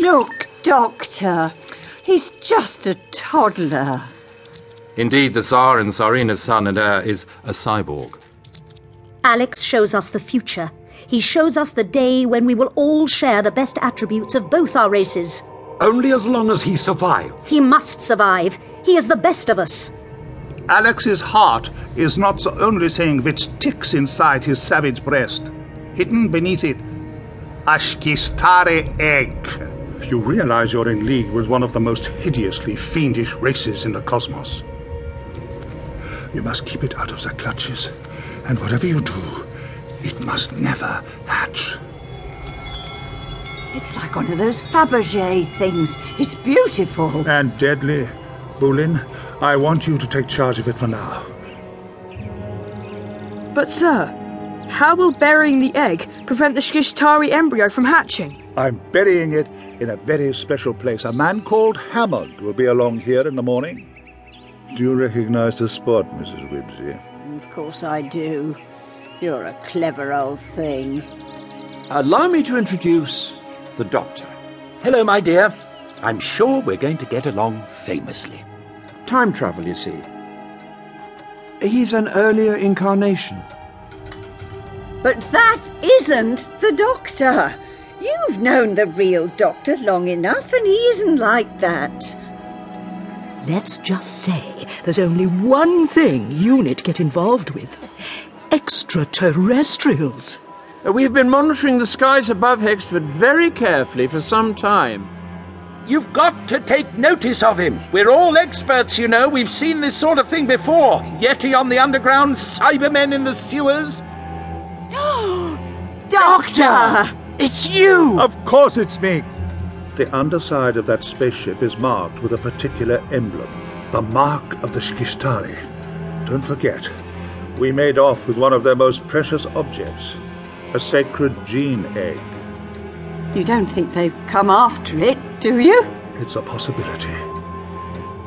Look, Doctor. He's just a toddler. Indeed, the Tsar and Tsarina's son and heir is a cyborg. Alex shows us the future. He shows us the day when we will all share the best attributes of both our races. Only as long as he survives. He must survive. He is the best of us. Alex's heart is not the only thing which ticks inside his savage breast. Hidden beneath it, a Skishtari egg. You realize you're in league with one of the most hideously fiendish races in the cosmos. You must keep it out of their clutches, and whatever you do, it must never hatch. It's like one of those Fabergé things. It's beautiful. And deadly. Bulin, I want you to take charge of it for now. But, sir, how will burying the egg prevent the Skishtari embryo from hatching? I'm burying it in a very special place. A man called Hammond will be along here in the morning. Do you recognize the spot, Mrs. Wibbsey? Of course I do. You're a clever old thing. Allow me to introduce the Doctor. Hello, my dear. I'm sure we're going to get along famously. Time travel, you see. He's an earlier incarnation. But that isn't the Doctor. You've known the real Doctor long enough, and he isn't like that. Let's just say there's only one thing UNIT get involved with extraterrestrials. We've been monitoring the skies above Hexford very carefully for some time. You've got to take notice of him. We're all experts, you know. We've seen this sort of thing before. Yeti on the underground, Cybermen in the sewers. No! Doctor! It's you! Of course it's me. The underside of that spaceship is marked with a particular emblem, the mark of the Skishtari. Don't forget, we made off with one of their most precious objects, a sacred gene egg. You don't think they've come after it, do you? It's a possibility.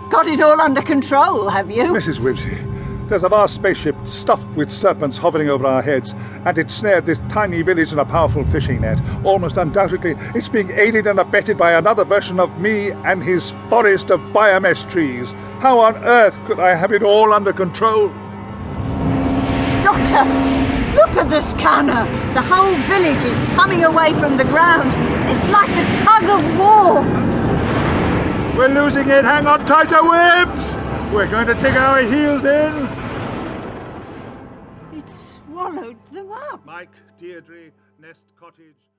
Got it all under control, have you? Mrs. Wibbsey, there's a vast spaceship stuffed with serpents hovering over our heads, and it snared this tiny village in a powerful fishing net. Almost undoubtedly, it's being aided and abetted by another version of me and his forest of biomesh trees. How on earth could I have it all under control? Doctor, look at the scanner. The whole village is coming away from the ground. It's like a tug of war. We're losing it. Hang on tighter, Wibbs! We're going to dig our heels in. It swallowed them up. Mike, Deirdre, Nest Cottage.